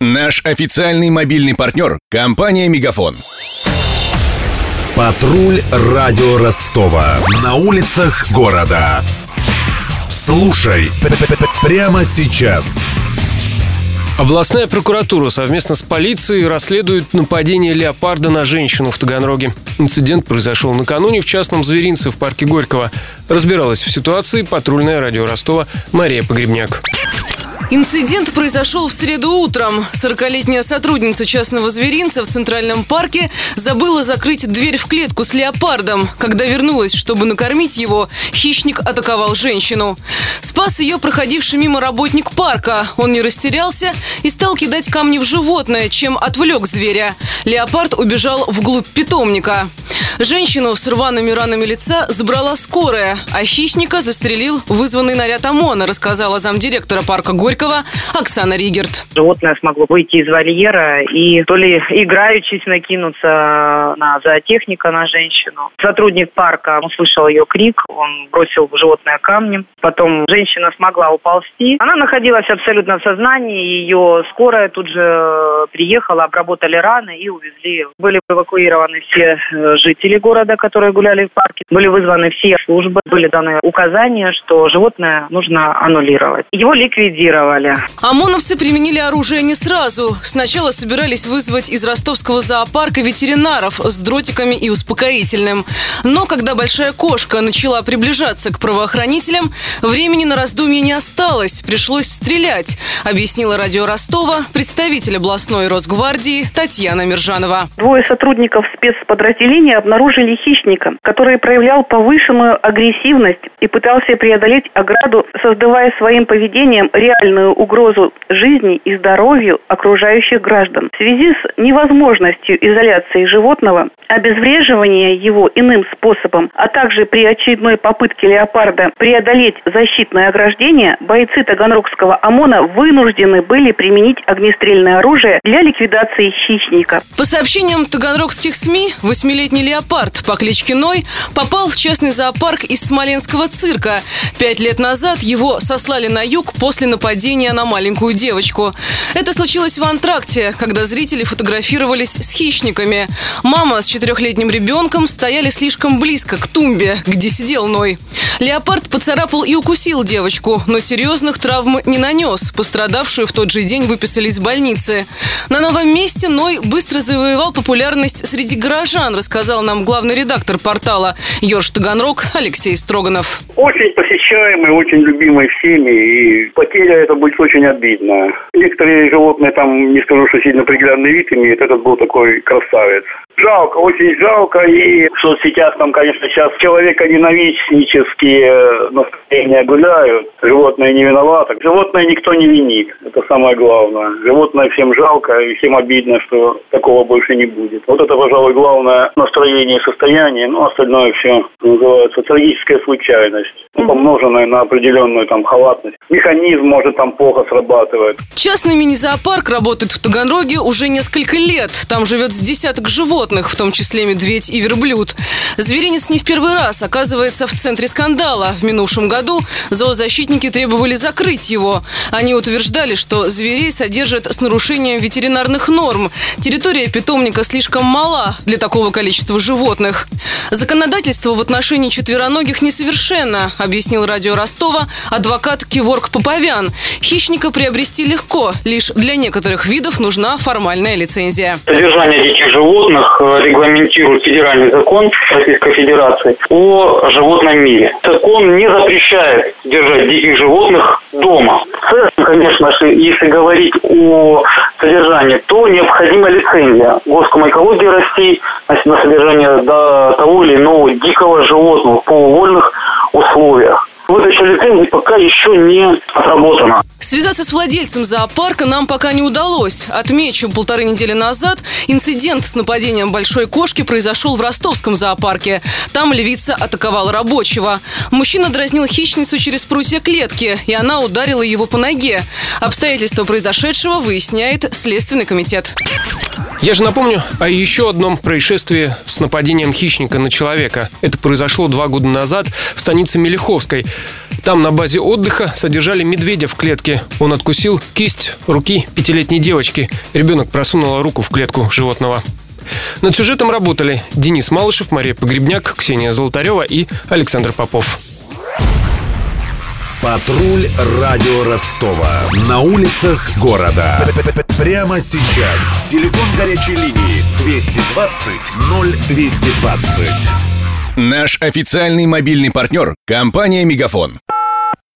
Наш официальный мобильный партнер – компания «Мегафон». Патруль радио Ростова. На улицах города. Слушай прямо сейчас. Областная прокуратура совместно с полицией расследует нападение леопарда на женщину в Таганроге. Инцидент произошел накануне в частном зверинце в парке Горького. Разбиралась в ситуации патрульное радио Ростова Мария Погребняк. Инцидент произошел в среду утром. 40-летняя сотрудница частного зверинца в Центральном парке забыла закрыть дверь в клетку с леопардом. Когда вернулась, чтобы накормить его, хищник атаковал женщину. Спас ее проходивший мимо работник парка. Он не растерялся и стал кидать камни в животное, чем отвлек зверя. Леопард убежал вглубь питомника. Женщину с рваными ранами лица забрала скорая, а хищника застрелил вызванный наряд ОМОНа, рассказала замдиректора парка Горького Оксана Ригерт. Животное смогло выйти из вольера и то ли играючись накинуться на зоотехника, на женщину. Сотрудник парка услышал ее крик, он бросил животное камнем. Потом женщина смогла уползти. Она находилась абсолютно в сознании, ее скорая тут же приехала, обработали раны и увезли. Были эвакуированы все э, жители жители города, которые гуляли в парке. Были вызваны все службы, были даны указания, что животное нужно аннулировать. Его ликвидировали. ОМОНовцы применили оружие не сразу. Сначала собирались вызвать из ростовского зоопарка ветеринаров с дротиками и успокоительным. Но когда большая кошка начала приближаться к правоохранителям, времени на раздумье не осталось. Пришлось стрелять, объяснила радио Ростова представитель областной Росгвардии Татьяна Мержанова. Двое сотрудников спецподразделения обнаружили хищника, который проявлял повышенную агрессивность и пытался преодолеть ограду, создавая своим поведением реальную угрозу жизни и здоровью окружающих граждан. В связи с невозможностью изоляции животного, обезвреживания его иным способом, а также при очередной попытке леопарда преодолеть защитное ограждение, бойцы Таганрогского ОМОНа вынуждены были применить огнестрельное оружие для ликвидации хищника. По сообщениям таганрогских СМИ, восьмилетний леопард леопард по кличке Ной попал в частный зоопарк из Смоленского цирка. Пять лет назад его сослали на юг после нападения на маленькую девочку. Это случилось в антракте, когда зрители фотографировались с хищниками. Мама с четырехлетним ребенком стояли слишком близко к тумбе, где сидел Ной. Леопард поцарапал и укусил девочку, но серьезных травм не нанес. Пострадавшую в тот же день выписали из больницы. На новом месте Ной быстро завоевал популярность среди горожан, рассказал нам главный редактор портала «Ёрш Таганрог» Алексей Строганов. Очень посещаемый, очень любимый всеми, и потеря это будет очень обидно. Некоторые животные там, не скажу, что сильно приглядный вид имеют, этот был такой красавец. Жалко, очень жалко, и в соцсетях там, конечно, сейчас человека ненавистнические настроения гуляют, животные не виноваты. Животное никто не винит, это самое главное. Животное всем жалко, и всем обидно, что такого больше не будет. Вот это, пожалуй, главное настроение и состояние, ну, остальное все называется трагическая случайность, ну, помноженная на определенную там халатность. Механизм может там плохо срабатывает. Частный мини-зоопарк работает в Таганроге уже несколько лет. Там живет с десяток животных, в том числе медведь и верблюд. Зверинец не в первый раз оказывается в центре скандала. В минувшем году зоозащитники требовали закрыть его. Они утверждали, что зверей содержат с нарушением ветеринарных норм. Территория питомника слишком мала для такого количества животных. Законодательство в отношении четвероногих несовершенно, объяснил радио Ростова адвокат Киворг Поповян. Хищника приобрести легко, лишь для некоторых видов нужна формальная лицензия. Содержание диких животных э, регламентирует федеральный закон Российской Федерации о животном мире. Закон не запрещает держать диких животных дома. Конечно же, если говорить о содержании, то необходима лицензия Госкомэкологии России на содержание до того или иного дикого животного в полувольных условиях выдача лицензии пока еще не отработана. Связаться с владельцем зоопарка нам пока не удалось. Отмечу, полторы недели назад инцидент с нападением большой кошки произошел в ростовском зоопарке. Там львица атаковала рабочего. Мужчина дразнил хищницу через прутья клетки, и она ударила его по ноге. Обстоятельства произошедшего выясняет Следственный комитет. Я же напомню о еще одном происшествии с нападением хищника на человека. Это произошло два года назад в станице Мелиховской. Там на базе отдыха содержали медведя в клетке. Он откусил кисть руки пятилетней девочки. Ребенок просунул руку в клетку животного. Над сюжетом работали Денис Малышев, Мария Погребняк, Ксения Золотарева и Александр Попов. Патруль радио Ростова. На улицах города. Прямо сейчас. Телефон горячей линии 220 0220. Наш официальный мобильный партнер – компания «Мегафон».